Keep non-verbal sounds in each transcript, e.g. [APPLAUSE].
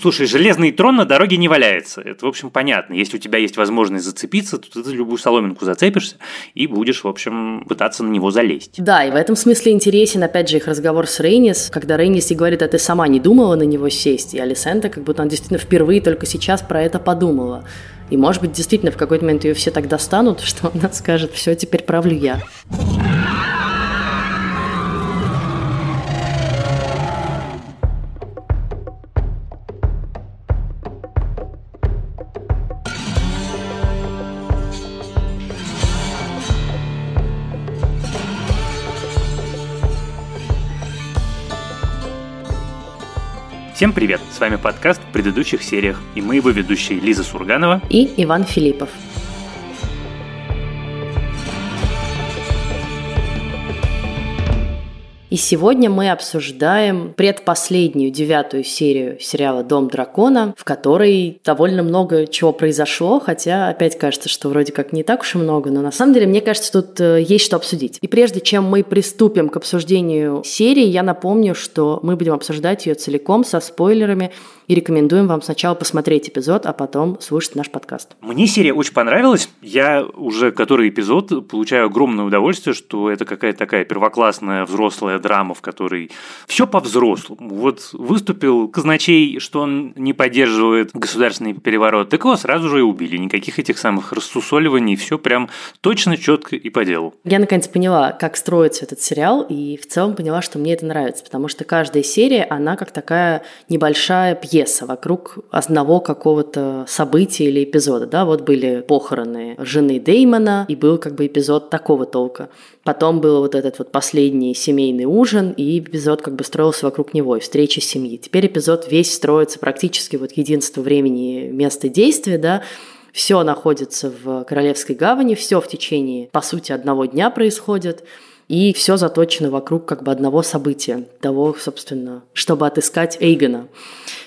Слушай, железный трон на дороге не валяется. Это, в общем, понятно. Если у тебя есть возможность зацепиться, то ты любую соломинку зацепишься и будешь, в общем, пытаться на него залезть. Да, и в этом смысле интересен, опять же, их разговор с Рейнис, когда Рейнис и говорит, а ты сама не думала на него сесть, и Алисента, как будто она действительно впервые только сейчас про это подумала. И, может быть, действительно в какой-то момент ее все так достанут, [LAUGHS] что она скажет, все, теперь правлю я. Всем привет! С вами подкаст в предыдущих сериях, и мы его ведущие Лиза Сурганова и Иван Филиппов. И сегодня мы обсуждаем предпоследнюю девятую серию сериала «Дом дракона», в которой довольно много чего произошло, хотя опять кажется, что вроде как не так уж и много, но на самом деле, мне кажется, тут э, есть что обсудить. И прежде чем мы приступим к обсуждению серии, я напомню, что мы будем обсуждать ее целиком со спойлерами и рекомендуем вам сначала посмотреть эпизод, а потом слушать наш подкаст. Мне серия очень понравилась. Я уже который эпизод получаю огромное удовольствие, что это какая-то такая первоклассная взрослая драма, в которой все по-взрослому. Вот выступил казначей, что он не поддерживает государственный переворот, так его сразу же и убили. Никаких этих самых рассусоливаний, все прям точно, четко и по делу. Я наконец поняла, как строится этот сериал, и в целом поняла, что мне это нравится, потому что каждая серия, она как такая небольшая пьеса вокруг одного какого-то события или эпизода. Да, вот были похороны жены Деймона, и был как бы эпизод такого толка. Потом был вот этот вот последний семейный ужин, и эпизод как бы строился вокруг него, и встреча семьи. Теперь эпизод весь строится практически вот единство времени места действия, да, все находится в Королевской гавани, все в течение, по сути, одного дня происходит – и все заточено вокруг как бы одного события, того, собственно, чтобы отыскать Эйгона.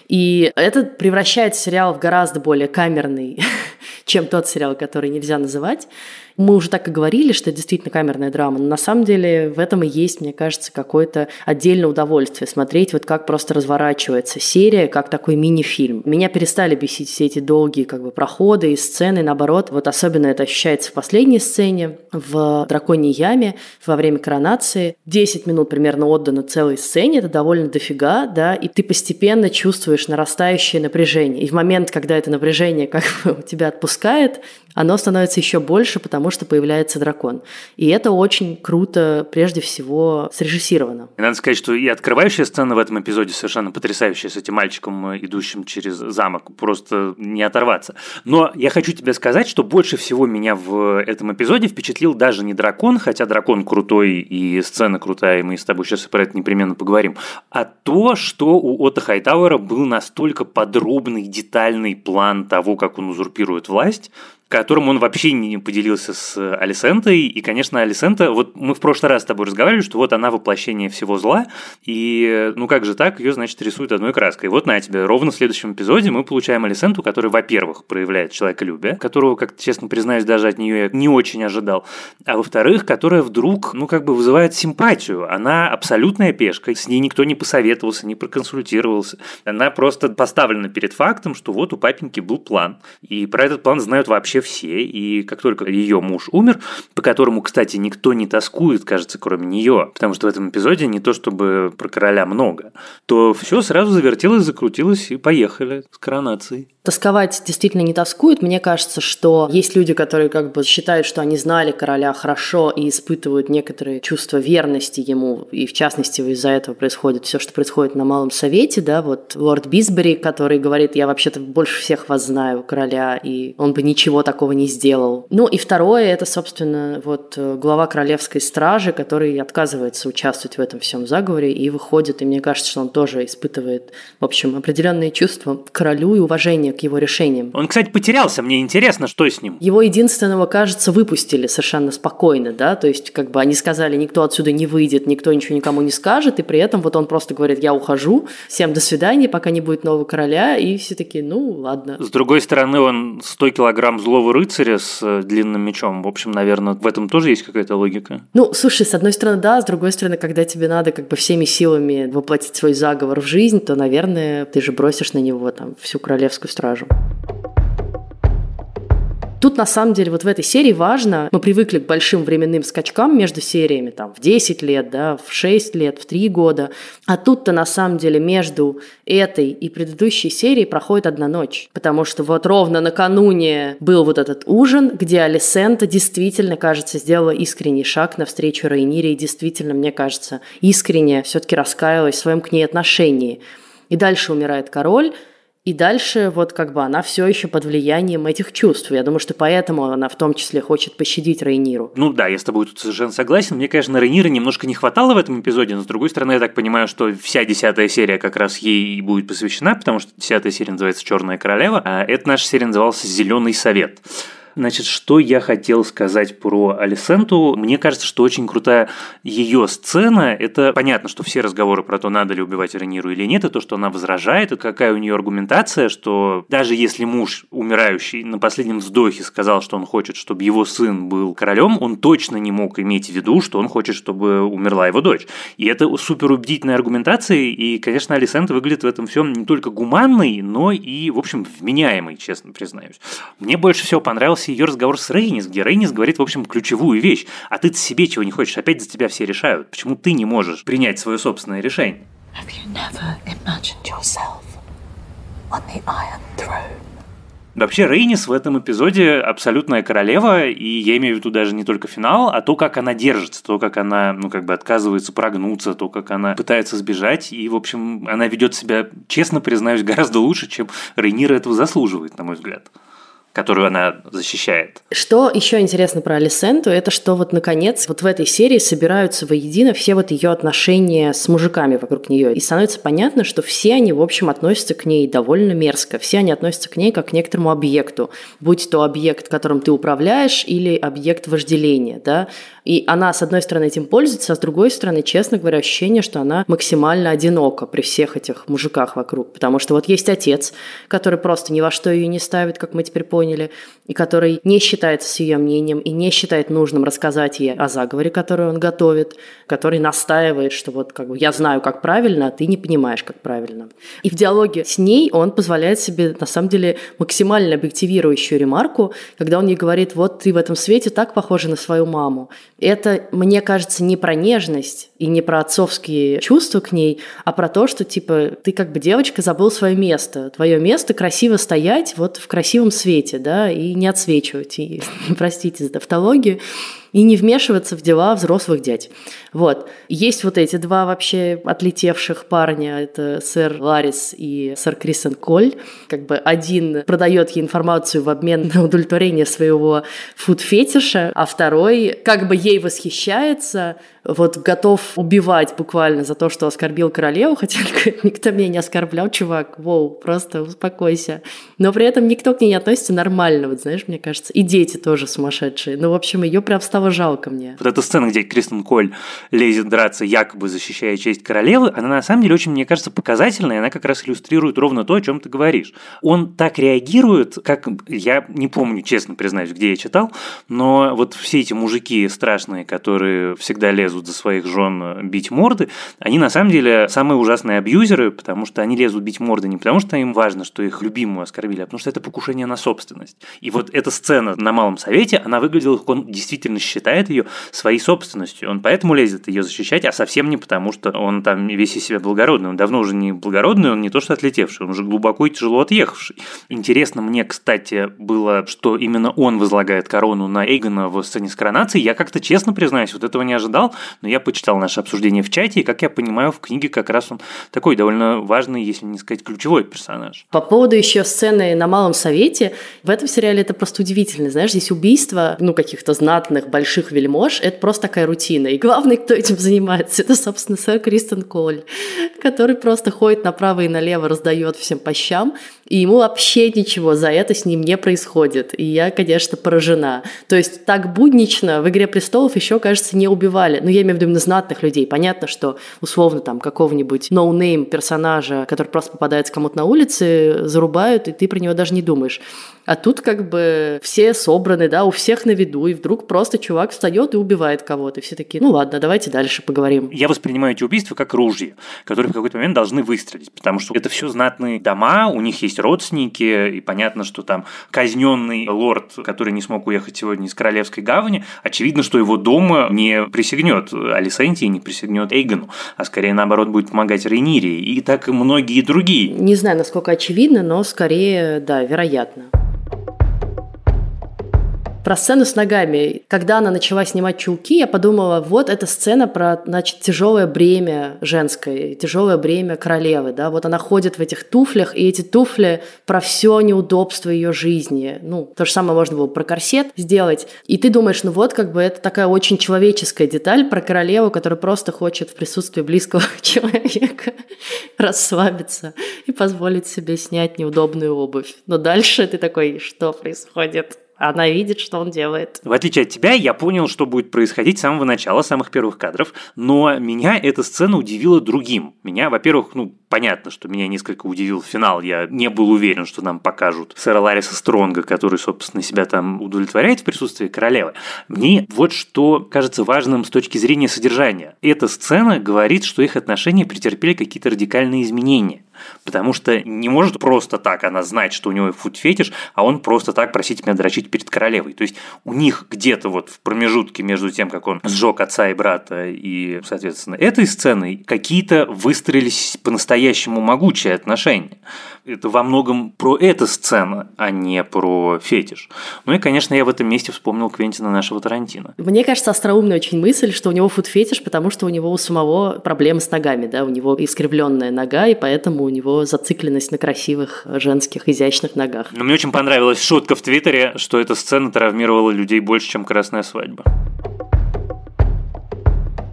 И это превращает сериал в гораздо более камерный, [LAUGHS] чем тот сериал, который нельзя называть. Мы уже так и говорили, что это действительно камерная драма, но на самом деле в этом и есть, мне кажется, какое-то отдельное удовольствие смотреть, вот как просто разворачивается серия, как такой мини-фильм. Меня перестали бесить все эти долгие как бы проходы и сцены, наоборот, вот особенно это ощущается в последней сцене, в «Драконьей яме» во время коронации. 10 минут примерно отдано целой сцене, это довольно дофига, да, и ты постепенно чувствуешь нарастающее напряжение. И в момент, когда это напряжение как бы [LAUGHS] тебя отпускает, оно становится еще больше, потому что появляется дракон. И это очень круто, прежде всего, срежиссировано. И надо сказать, что и открывающая сцена в этом эпизоде совершенно потрясающая с этим мальчиком, идущим через замок. Просто не оторваться. Но я хочу тебе сказать, что больше всего меня в этом эпизоде впечатлил даже не дракон, хотя дракон крутой и сцена крутая, и мы с тобой сейчас про это непременно поговорим, а то, что у Отто Хайтауэра был настолько подробный, детальный план того, как он узурпирует власть, которым он вообще не поделился с Алисентой. И, конечно, Алисента, вот мы в прошлый раз с тобой разговаривали, что вот она воплощение всего зла, и ну как же так, ее, значит, рисуют одной краской. И вот на тебе, ровно в следующем эпизоде мы получаем Алисенту, которая, во-первых, проявляет человеколюбие, которого, как честно признаюсь, даже от нее я не очень ожидал, а во-вторых, которая вдруг, ну как бы вызывает симпатию. Она абсолютная пешка, с ней никто не посоветовался, не проконсультировался. Она просто поставлена перед фактом, что вот у папеньки был план, и про этот план знают вообще все, и как только ее муж умер, по которому, кстати, никто не тоскует, кажется, кроме нее, потому что в этом эпизоде не то чтобы про короля много, то все сразу завертелось, закрутилось и поехали с коронацией. Тосковать действительно не тоскует. Мне кажется, что есть люди, которые как бы считают, что они знали короля хорошо и испытывают некоторые чувства верности ему, и в частности из-за этого происходит все, что происходит на Малом Совете, да, вот лорд Бисбери, который говорит, я вообще-то больше всех вас знаю, короля, и он бы ничего такого не сделал. Ну и второе, это, собственно, вот э, глава королевской стражи, который отказывается участвовать в этом всем заговоре и выходит, и мне кажется, что он тоже испытывает, в общем, определенные чувства к королю и уважение к его решениям. Он, кстати, потерялся, мне интересно, что с ним. Его единственного, кажется, выпустили совершенно спокойно, да, то есть как бы они сказали, никто отсюда не выйдет, никто ничего никому не скажет, и при этом вот он просто говорит, я ухожу, всем до свидания, пока не будет нового короля, и все такие, ну, ладно. С другой стороны, он 100 килограмм злого рыцаря с э, длинным мечом, в общем, наверное, в этом тоже есть какая-то логика. Ну, слушай, с одной стороны, да, с другой стороны, когда тебе надо как бы всеми силами воплотить свой заговор в жизнь, то, наверное, ты же бросишь на него там всю королевскую стражу. Тут, на самом деле, вот в этой серии важно, мы привыкли к большим временным скачкам между сериями, там, в 10 лет, да, в 6 лет, в 3 года. А тут-то, на самом деле, между этой и предыдущей серией проходит одна ночь. Потому что вот ровно накануне был вот этот ужин, где Алисента действительно, кажется, сделала искренний шаг навстречу Рейнире и действительно, мне кажется, искренне все-таки раскаялась в своем к ней отношении. И дальше умирает король, и дальше вот как бы она все еще под влиянием этих чувств. Я думаю, что поэтому она в том числе хочет пощадить Рейниру. Ну да, я с тобой тут совершенно согласен. Мне, конечно, Рейнира немножко не хватало в этом эпизоде, но с другой стороны, я так понимаю, что вся десятая серия как раз ей будет посвящена, потому что десятая серия называется «Черная королева», а эта наша серия называлась «Зеленый совет». Значит, что я хотел сказать про Алисенту? Мне кажется, что очень крутая ее сцена. Это понятно, что все разговоры про то, надо ли убивать Рениру или нет, и то, что она возражает, и какая у нее аргументация, что даже если муж умирающий на последнем вздохе сказал, что он хочет, чтобы его сын был королем, он точно не мог иметь в виду, что он хочет, чтобы умерла его дочь. И это супер убедительная аргументация, и, конечно, Алисента выглядит в этом всем не только гуманной, но и, в общем, вменяемой, честно признаюсь. Мне больше всего понравился понравился ее разговор с Рейнис, где Рейнис говорит, в общем, ключевую вещь. А ты себе чего не хочешь, опять за тебя все решают. Почему ты не можешь принять свое собственное решение? Have you never imagined yourself on the Iron Throne? Вообще, Рейнис в этом эпизоде абсолютная королева, и я имею в виду даже не только финал, а то, как она держится, то, как она, ну, как бы отказывается прогнуться, то, как она пытается сбежать, и, в общем, она ведет себя, честно признаюсь, гораздо лучше, чем Рейнира этого заслуживает, на мой взгляд которую она защищает. Что еще интересно про Алисенту, это что вот наконец вот в этой серии собираются воедино все вот ее отношения с мужиками вокруг нее. И становится понятно, что все они, в общем, относятся к ней довольно мерзко. Все они относятся к ней как к некоторому объекту. Будь то объект, которым ты управляешь, или объект вожделения. Да? И она, с одной стороны, этим пользуется, а с другой стороны, честно говоря, ощущение, что она максимально одинока при всех этих мужиках вокруг. Потому что вот есть отец, который просто ни во что ее не ставит, как мы теперь поняли, и который не считается с ее мнением и не считает нужным рассказать ей о заговоре, который он готовит, который настаивает, что вот как бы я знаю, как правильно, а ты не понимаешь, как правильно. И в диалоге с ней он позволяет себе, на самом деле, максимально объективирующую ремарку, когда он ей говорит, вот ты в этом свете так похожа на свою маму. Это, мне кажется, не про нежность и не про отцовские чувства к ней, а про то, что, типа, ты как бы девочка забыл свое место. Твое место красиво стоять вот в красивом свете, да, и не отсвечивать. И, [LAUGHS] простите за тавтологию и не вмешиваться в дела взрослых дядь. Вот. Есть вот эти два вообще отлетевших парня, это сэр Ларис и сэр Крисен Коль. Как бы один продает ей информацию в обмен на удовлетворение своего фуд-фетиша, а второй как бы ей восхищается, вот готов убивать буквально за то, что оскорбил королеву, хотя [LAUGHS] никто меня не оскорблял, чувак, воу, просто успокойся. Но при этом никто к ней не относится нормально, вот знаешь, мне кажется. И дети тоже сумасшедшие. Ну, в общем, ее прям стало жалко мне. Вот эта сцена, где Кристен Коль лезет драться, якобы защищая честь королевы, она на самом деле очень, мне кажется, показательная, она как раз иллюстрирует ровно то, о чем ты говоришь. Он так реагирует, как я не помню, честно признаюсь, где я читал, но вот все эти мужики страшные, которые всегда лезут за своих жен бить морды, они на самом деле самые ужасные абьюзеры, потому что они лезут бить морды не потому, что им важно, что их любимую оскорбили, а потому что это покушение на собственность. И вот эта сцена на Малом Совете, она выглядела, как он действительно считает ее своей собственностью. Он поэтому лезет ее защищать, а совсем не потому, что он там весь из себя благородный. Он давно уже не благородный, он не то что отлетевший, он уже глубоко и тяжело отъехавший. Интересно мне, кстати, было, что именно он возлагает корону на Эйгона в сцене с коронацией. Я как-то честно признаюсь, вот этого не ожидал, но я почитал наше обсуждение в чате, и, как я понимаю, в книге как раз он такой довольно важный, если не сказать ключевой персонаж. По поводу еще сцены на Малом Совете, в этом сериале это просто удивительно. Знаешь, здесь убийства, ну, каких-то знатных, больших больших вельмож, это просто такая рутина. И главный, кто этим занимается, это, собственно, сэр Кристен Коль, который просто ходит направо и налево, раздает всем по щам, и ему вообще ничего за это с ним не происходит. И я, конечно, поражена. То есть так буднично в «Игре престолов» еще, кажется, не убивали. Ну, я имею в виду именно знатных людей. Понятно, что условно там какого-нибудь no-name персонажа, который просто попадается кому-то на улице, зарубают, и ты про него даже не думаешь. А тут как бы все собраны, да, у всех на виду, и вдруг просто чувак встает и убивает кого-то. И все такие, ну ладно, давайте дальше поговорим. Я воспринимаю эти убийства как ружье, которые в какой-то момент должны выстрелить, потому что это все знатные дома, у них есть родственники, и понятно, что там казненный лорд, который не смог уехать сегодня из Королевской гавани, очевидно, что его дом не присягнет Алисентии, не присягнет Эйгону, а скорее наоборот будет помогать Рейнире, и так и многие другие. Не знаю, насколько очевидно, но скорее, да, вероятно. Про сцену с ногами. Когда она начала снимать чулки, я подумала, вот эта сцена про, значит, тяжелое бремя женское, тяжелое бремя королевы, да, вот она ходит в этих туфлях, и эти туфли про все неудобство ее жизни. Ну, то же самое можно было про корсет сделать. И ты думаешь, ну вот как бы это такая очень человеческая деталь про королеву, которая просто хочет в присутствии близкого [LAUGHS] человека расслабиться и позволить себе снять неудобную обувь. Но дальше ты такой, что происходит? Она видит, что он делает. В отличие от тебя, я понял, что будет происходить с самого начала, самых первых кадров, но меня эта сцена удивила другим. Меня, во-первых, ну, понятно, что меня несколько удивил финал. Я не был уверен, что нам покажут сэра Лариса Стронга, который, собственно, себя там удовлетворяет в присутствии королевы. Мне вот что кажется важным с точки зрения содержания. Эта сцена говорит, что их отношения претерпели какие-то радикальные изменения. Потому что не может просто так она знать, что у него фуд-фетиш, а он просто так просить меня дрочить перед королевой. То есть у них где-то вот в промежутке между тем, как он сжег отца и брата и, соответственно, этой сценой, какие-то выстроились по-настоящему могучие отношения это во многом про эту сцену, а не про фетиш. Ну и, конечно, я в этом месте вспомнил Квентина нашего Тарантино. Мне кажется, остроумная очень мысль, что у него фуд-фетиш, потому что у него у самого проблемы с ногами, да, у него искривленная нога, и поэтому него зацикленность на красивых женских изящных ногах. Но мне очень понравилась шутка в Твиттере, что эта сцена травмировала людей больше, чем «Красная свадьба».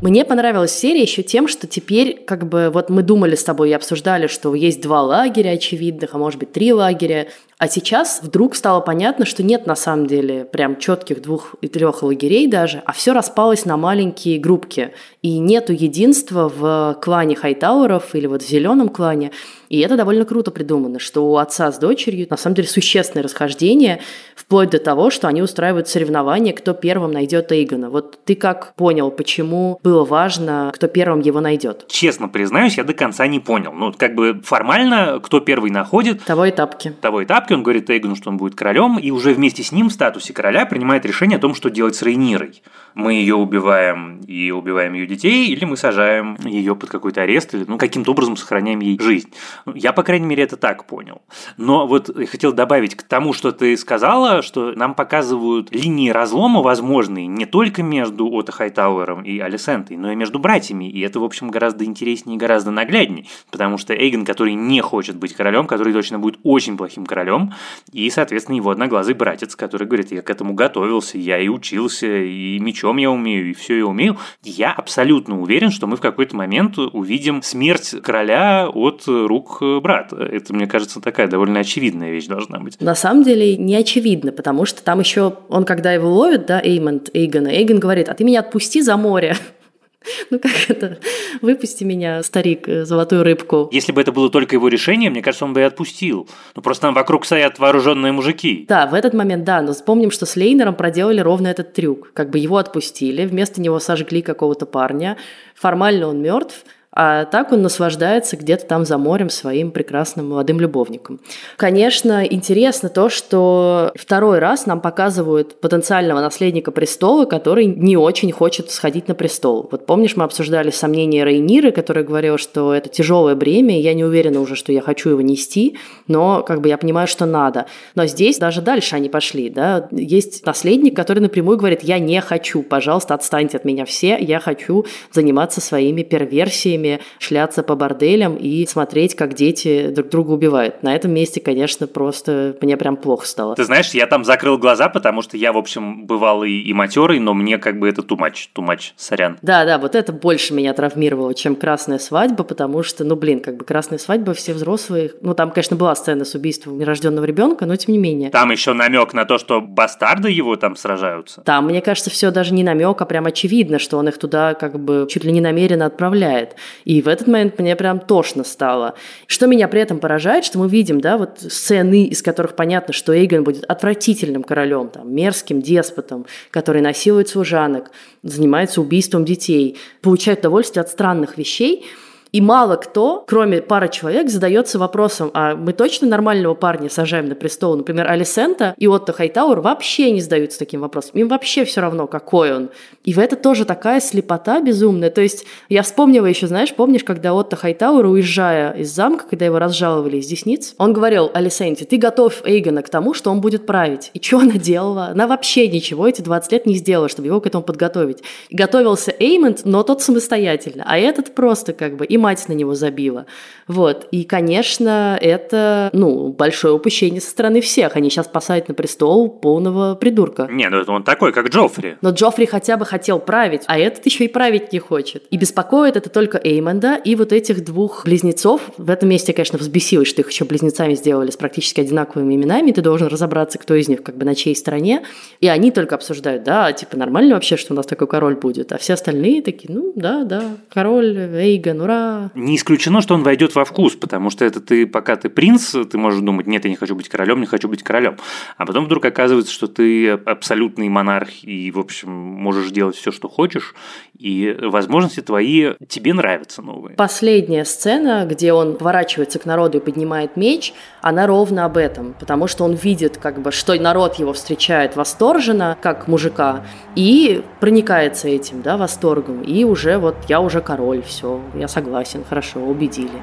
Мне понравилась серия еще тем, что теперь, как бы, вот мы думали с тобой и обсуждали, что есть два лагеря очевидных, а может быть три лагеря, а сейчас вдруг стало понятно, что нет на самом деле прям четких двух и трех лагерей даже, а все распалось на маленькие группки. И нету единства в клане Хайтауэров или вот в зеленом клане. И это довольно круто придумано, что у отца с дочерью на самом деле существенное расхождение, вплоть до того, что они устраивают соревнования, кто первым найдет Эйгона. Вот ты как понял, почему было важно, кто первым его найдет? Честно признаюсь, я до конца не понял. Ну, как бы формально, кто первый находит... Того и тапки. Того и тапки он говорит Эйгону, что он будет королем, и уже вместе с ним в статусе короля принимает решение о том, что делать с Рейнирой. Мы ее убиваем и убиваем ее детей, или мы сажаем ее под какой-то арест, или ну, каким-то образом сохраняем ей жизнь. Ну, я, по крайней мере, это так понял. Но вот хотел добавить к тому, что ты сказала, что нам показывают линии разлома возможные не только между Отто Хайтауэром и Алисентой, но и между братьями. И это, в общем, гораздо интереснее и гораздо нагляднее. Потому что Эйген, который не хочет быть королем, который точно будет очень плохим королем, и, соответственно, его одноглазый братец, который говорит, я к этому готовился, я и учился, и мечом я умею, и все я умею. Я абсолютно уверен, что мы в какой-то момент увидим смерть короля от рук брата. Это, мне кажется, такая довольно очевидная вещь должна быть. На самом деле не очевидно, потому что там еще он, когда его ловит, да, Эймонд Эйгона, Эйген говорит, а ты меня отпусти за море. [LAUGHS] Ну как это? Выпусти меня, старик, э, золотую рыбку. Если бы это было только его решение, мне кажется, он бы и отпустил. Ну просто там вокруг стоят вооруженные мужики. Да, в этот момент, да, но вспомним, что с Лейнером проделали ровно этот трюк. Как бы его отпустили, вместо него сожгли какого-то парня. Формально он мертв, а так он наслаждается где-то там за морем своим прекрасным молодым любовником. Конечно, интересно то, что второй раз нам показывают потенциального наследника престола, который не очень хочет сходить на престол. Вот помнишь, мы обсуждали сомнения Рейниры, которая говорила, что это тяжелое бремя, и я не уверена уже, что я хочу его нести, но как бы я понимаю, что надо. Но здесь даже дальше они пошли, да, есть наследник, который напрямую говорит, я не хочу, пожалуйста, отстаньте от меня все, я хочу заниматься своими перверсиями, семьями, шляться по борделям и смотреть, как дети друг друга убивают. На этом месте, конечно, просто мне прям плохо стало. Ты знаешь, я там закрыл глаза, потому что я, в общем, бывал и, и матерый, но мне как бы это тумач, тумач, сорян. Да, да, вот это больше меня травмировало, чем красная свадьба, потому что, ну, блин, как бы красная свадьба, все взрослые, ну, там, конечно, была сцена с убийством нерожденного ребенка, но тем не менее. Там еще намек на то, что бастарды его там сражаются. Там, мне кажется, все даже не намек, а прям очевидно, что он их туда как бы чуть ли не намеренно отправляет. И в этот момент мне прям тошно стало. Что меня при этом поражает, что мы видим, да, вот сцены, из которых понятно, что Эйгон будет отвратительным королем, там, мерзким деспотом, который насилует служанок, занимается убийством детей, получает удовольствие от странных вещей – и мало кто, кроме пары человек, задается вопросом, а мы точно нормального парня сажаем на престол? Например, Алисента и Отто Хайтауэр вообще не задаются таким вопросом. Им вообще все равно, какой он. И в это тоже такая слепота безумная. То есть я вспомнила еще, знаешь, помнишь, когда Отто Хайтауэр, уезжая из замка, когда его разжаловали из десниц, он говорил Алисенте, ты готов Эйгона к тому, что он будет править. И что она делала? Она вообще ничего эти 20 лет не сделала, чтобы его к этому подготовить. Готовился Эймонд, но тот самостоятельно. А этот просто как бы... И мать на него забила. Вот. И, конечно, это, ну, большое упущение со стороны всех. Они сейчас посадят на престол полного придурка. Не, ну это он такой, как Джоффри. Но Джоффри хотя бы хотел править, а этот еще и править не хочет. И беспокоит это только Эймонда и вот этих двух близнецов. В этом месте, конечно, взбесилось, что их еще близнецами сделали с практически одинаковыми именами. Ты должен разобраться, кто из них как бы на чьей стороне. И они только обсуждают, да, типа нормально вообще, что у нас такой король будет. А все остальные такие, ну да, да, король, Эйгон, ура, не исключено, что он войдет во вкус, потому что это ты, пока ты принц, ты можешь думать, нет, я не хочу быть королем, не хочу быть королем. А потом вдруг оказывается, что ты абсолютный монарх и, в общем, можешь делать все, что хочешь, и возможности твои тебе нравятся новые. Последняя сцена, где он поворачивается к народу и поднимает меч, она ровно об этом, потому что он видит, как бы, что народ его встречает восторженно, как мужика, и проникается этим, да, восторгом, и уже вот я уже король, все, я согласен, хорошо, убедили.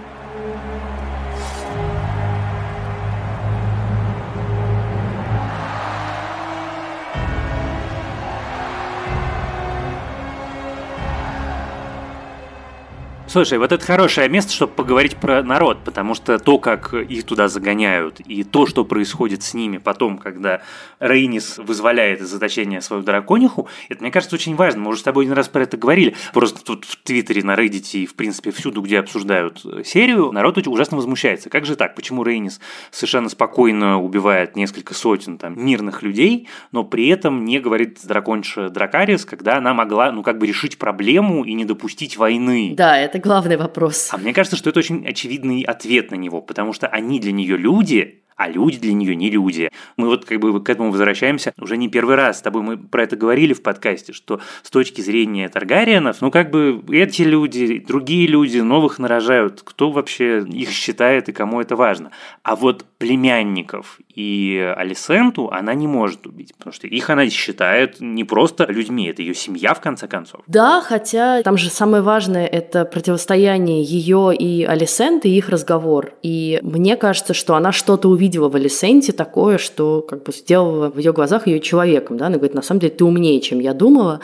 Слушай, вот это хорошее место, чтобы поговорить про народ, потому что то, как их туда загоняют, и то, что происходит с ними потом, когда Рейнис вызволяет из заточения свою дракониху, это, мне кажется, очень важно. Мы уже с тобой один раз про это говорили. Просто тут в Твиттере, на Reddit и, в принципе, всюду, где обсуждают серию, народ очень ужасно возмущается. Как же так? Почему Рейнис совершенно спокойно убивает несколько сотен там мирных людей, но при этом не говорит драконша Дракарис, когда она могла, ну, как бы решить проблему и не допустить войны? Да, это главный вопрос. А мне кажется, что это очень очевидный ответ на него, потому что они для нее люди, а люди для нее не люди. Мы вот как бы к этому возвращаемся уже не первый раз. С тобой мы про это говорили в подкасте, что с точки зрения Таргариенов, ну как бы эти люди, другие люди новых нарожают. Кто вообще их считает и кому это важно? А вот племянников и Алисенту она не может убить, потому что их она считает не просто людьми, это ее семья в конце концов. Да, хотя там же самое важное это противостояние ее и Алисенты их разговор. И мне кажется, что она что-то увидела увидела в Алисенте такое, что как бы сделала в ее глазах ее человеком. Да? Она говорит, на самом деле ты умнее, чем я думала.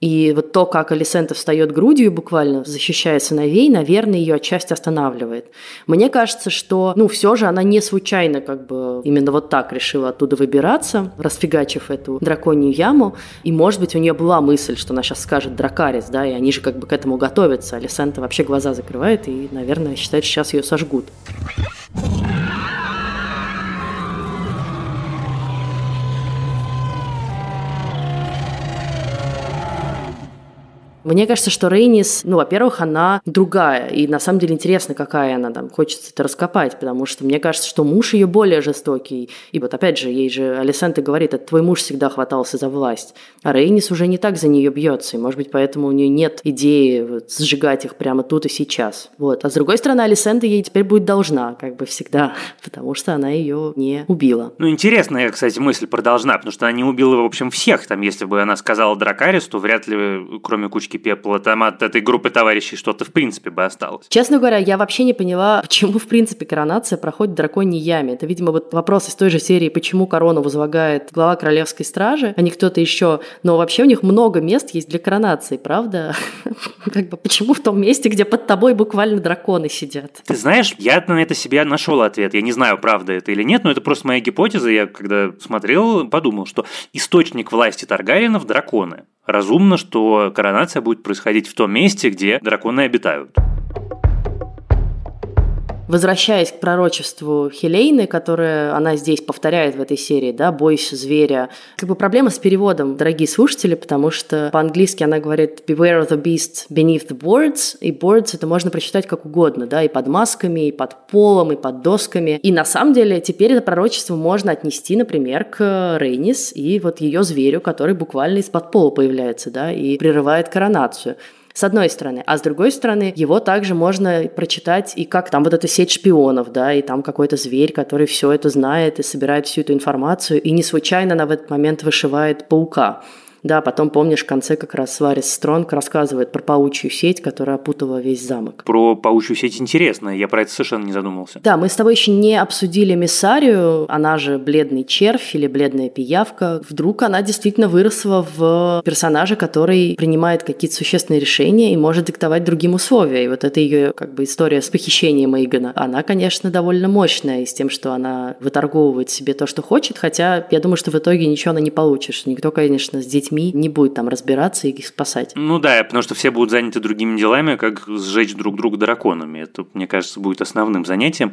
И вот то, как Алисента встает грудью буквально, защищая сыновей, наверное, ее отчасти останавливает. Мне кажется, что, ну, все же она не случайно как бы именно вот так решила оттуда выбираться, расфигачив эту драконью яму. И, может быть, у нее была мысль, что она сейчас скажет Дракарис, да, и они же как бы к этому готовятся. Алисента вообще глаза закрывает и, наверное, считает, что сейчас ее сожгут. Мне кажется, что Рейнис, ну, во-первых, она другая, и на самом деле интересно, какая она там, хочется это раскопать, потому что мне кажется, что муж ее более жестокий, и вот опять же, ей же Алисанта говорит, это твой муж всегда хватался за власть, а Рейнис уже не так за нее бьется, и, может быть, поэтому у нее нет идеи вот, сжигать их прямо тут и сейчас. Вот. А с другой стороны, Алисанта ей теперь будет должна, как бы всегда, [LAUGHS] потому что она ее не убила. Ну, интересная, кстати, мысль продолжена, потому что она не убила, в общем, всех, там, если бы она сказала Дракарис, то вряд ли, кроме кучки кучки пепла там от этой группы товарищей что-то в принципе бы осталось. Честно говоря, я вообще не поняла, почему в принципе коронация проходит в драконьей яме. Это, видимо, вот вопрос из той же серии, почему корону возлагает глава королевской стражи, а не кто-то еще. Но вообще у них много мест есть для коронации, правда? [LAUGHS] Как бы почему в том месте, где под тобой буквально драконы сидят? Ты знаешь, я на это себе нашел ответ. Я не знаю, правда это или нет, но это просто моя гипотеза. Я когда смотрел, подумал, что источник власти Таргариенов – драконы. Разумно, что коронация будет происходить в том месте, где драконы обитают. Возвращаясь к пророчеству Хелейны, которое она здесь повторяет в этой серии, да, «Бойся зверя». Как бы проблема с переводом, дорогие слушатели, потому что по-английски она говорит «beware of the beast beneath the boards», и boards это можно прочитать как угодно, да, и под масками, и под полом, и под досками. И на самом деле теперь это пророчество можно отнести, например, к Рейнис и вот ее зверю, который буквально из-под пола появляется, да, и прерывает коронацию с одной стороны. А с другой стороны, его также можно прочитать и как там вот эта сеть шпионов, да, и там какой-то зверь, который все это знает и собирает всю эту информацию, и не случайно она в этот момент вышивает паука. Да, потом, помнишь, в конце как раз Сварис Стронг рассказывает про паучью сеть, которая опутала весь замок. Про паучью сеть интересно, я про это совершенно не задумался. Да, мы с тобой еще не обсудили Миссарию, она же бледный червь или бледная пиявка. Вдруг она действительно выросла в персонажа, который принимает какие-то существенные решения и может диктовать другим условия. И вот это ее как бы история с похищением Эйгона. Она, конечно, довольно мощная и с тем, что она выторговывает себе то, что хочет, хотя я думаю, что в итоге ничего она не получишь. Никто, конечно, с детьми детьми не будет там разбираться и их спасать. Ну да, потому что все будут заняты другими делами, как сжечь друг друга драконами. Это, мне кажется, будет основным занятием.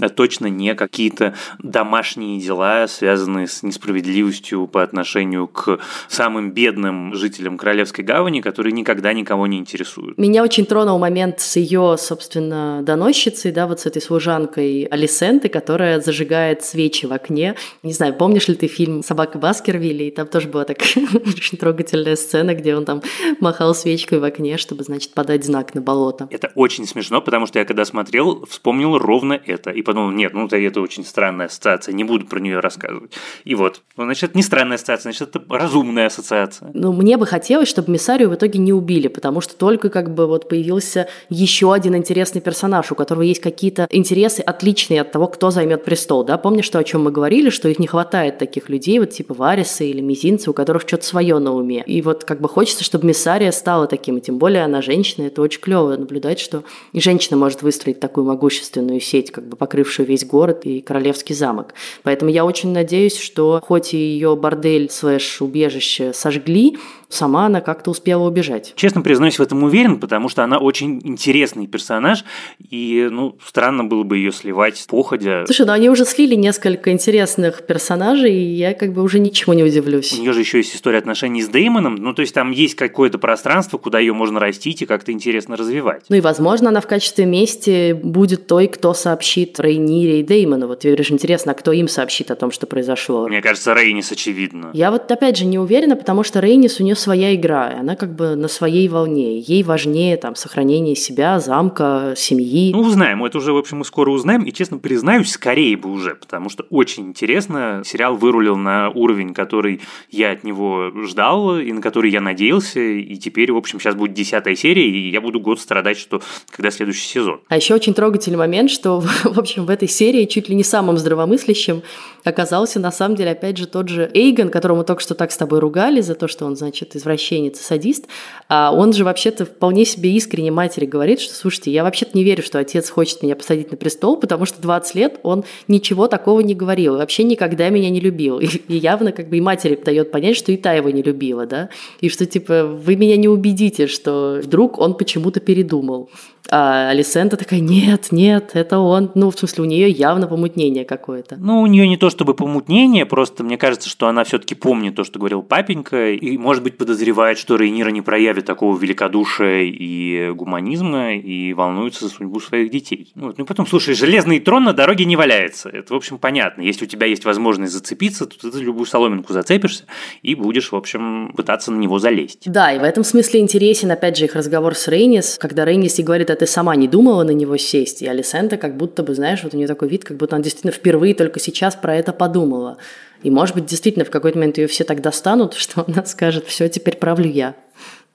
А точно не какие-то домашние дела, связанные с несправедливостью по отношению к самым бедным жителям Королевской гавани, которые никогда никого не интересуют. Меня очень тронул момент с ее, собственно, доносчицей, да, вот с этой служанкой Алисенты, которая зажигает свечи в окне. Не знаю, помнишь ли ты фильм «Собака Баскервилли»? И там тоже было так [LAUGHS] очень трогательная сцена, где он там махал свечкой в окне, чтобы, значит, подать знак на болото. Это очень смешно, потому что я когда смотрел, вспомнил ровно это. И подумал, нет, ну это очень странная ассоциация, не буду про нее рассказывать. И вот, ну, значит, это не странная ассоциация, значит, это разумная ассоциация. Ну, мне бы хотелось, чтобы Миссарию в итоге не убили, потому что только как бы вот появился еще один интересный персонаж, у которого есть какие-то интересы отличные от того, кто займет престол, да? Помнишь, что о чем мы говорили, что их не хватает таких людей, вот типа Вариса или Мизинца, у которых что-то свое свое на уме. И вот как бы хочется, чтобы Миссария стала таким, и тем более она женщина, это очень клево наблюдать, что и женщина может выстроить такую могущественную сеть, как бы покрывшую весь город и королевский замок. Поэтому я очень надеюсь, что хоть и ее бордель слэш убежище сожгли, сама она как-то успела убежать. Честно признаюсь, в этом уверен, потому что она очень интересный персонаж, и, ну, странно было бы ее сливать походя. Слушай, ну они уже слили несколько интересных персонажей, и я как бы уже ничего не удивлюсь. У нее же еще есть история отношений с Деймоном, ну, то есть там есть какое-то пространство, куда ее можно растить и как-то интересно развивать. Ну и, возможно, она в качестве мести будет той, кто сообщит Рейнире и Деймону. Вот тебе же интересно, а кто им сообщит о том, что произошло. Мне кажется, Рейнис очевидно. Я вот опять же не уверена, потому что Рейнис у нее своя игра, и она как бы на своей волне. Ей важнее там сохранение себя, замка, семьи. Ну, узнаем. Это уже, в общем, мы скоро узнаем. И, честно признаюсь, скорее бы уже, потому что очень интересно. Сериал вырулил на уровень, который я от него ждал, и на который я надеялся. И теперь, в общем, сейчас будет десятая серия, и я буду год страдать, что когда следующий сезон. А еще очень трогательный момент, что, [LAUGHS] в общем, в этой серии чуть ли не самым здравомыслящим оказался, на самом деле, опять же, тот же Эйгон, которому только что так с тобой ругали за то, что он, значит, извращенец и садист, а он же вообще-то вполне себе искренне матери говорит, что, слушайте, я вообще-то не верю, что отец хочет меня посадить на престол, потому что 20 лет он ничего такого не говорил, вообще никогда меня не любил. И, и явно как бы и матери дает понять, что и та его не любила, да, и что, типа, вы меня не убедите, что вдруг он почему-то передумал. А Алисента такая, нет, нет, это он. Ну, в смысле, у нее явно помутнение какое-то. Ну, у нее не то чтобы помутнение, просто мне кажется, что она все-таки помнит то, что говорил папенька, и, может быть, подозревает, что Рейнира не проявит такого великодушия и гуманизма, и волнуется за судьбу своих детей. Ну, вот. ну потом, слушай, железный трон на дороге не валяется. Это, в общем, понятно. Если у тебя есть возможность зацепиться, то ты за любую соломинку зацепишься и будешь, в общем, пытаться на него залезть. Да, и в этом смысле интересен, опять же, их разговор с Рейнис, когда Рейнис и говорит, а ты сама не думала на него сесть, и Алисента как будто бы, знаешь, вот у нее такой вид, как будто она действительно впервые только сейчас про это подумала. И, может быть, действительно в какой-то момент ее все так достанут, [LAUGHS] что она скажет, все, теперь правлю я.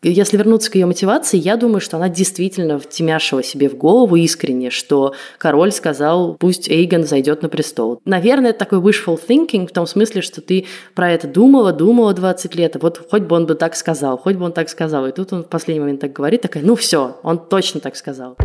Если вернуться к ее мотивации, я думаю, что она действительно втемяшила себе в голову искренне, что король сказал, пусть Эйгон зайдет на престол. Наверное, это такой wishful thinking в том смысле, что ты про это думала, думала 20 лет, а вот хоть бы он бы так сказал, хоть бы он так сказал. И тут он в последний момент так говорит, такая, ну все, он точно так сказал.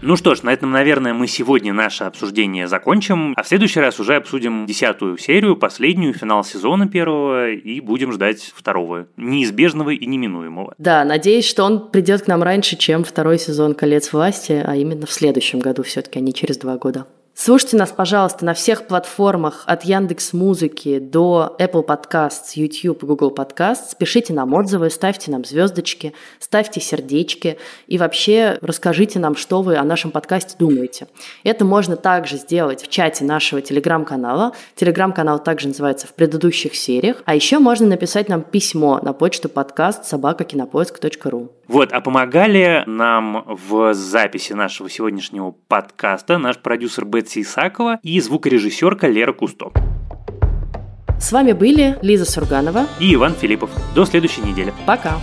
Ну что ж, на этом, наверное, мы сегодня наше обсуждение закончим, а в следующий раз уже обсудим десятую серию, последнюю, финал сезона первого, и будем ждать второго, неизбежного и неминуемого. Да, надеюсь, что он придет к нам раньше, чем второй сезон «Колец власти», а именно в следующем году все-таки, а не через два года. Слушайте нас, пожалуйста, на всех платформах от Яндекс Музыки до Apple Podcasts, YouTube, Google Podcasts. Пишите нам отзывы, ставьте нам звездочки, ставьте сердечки и вообще расскажите нам, что вы о нашем подкасте думаете. Это можно также сделать в чате нашего телеграм-канала. Телеграм-канал также называется в предыдущих сериях. А еще можно написать нам письмо на почту подкаст собакакинопоиск.ру. Вот, а помогали нам в записи нашего сегодняшнего подкаста наш продюсер Бетси Исакова и звукорежиссерка Лера Кусто. С вами были Лиза Сурганова и Иван Филиппов. До следующей недели. Пока.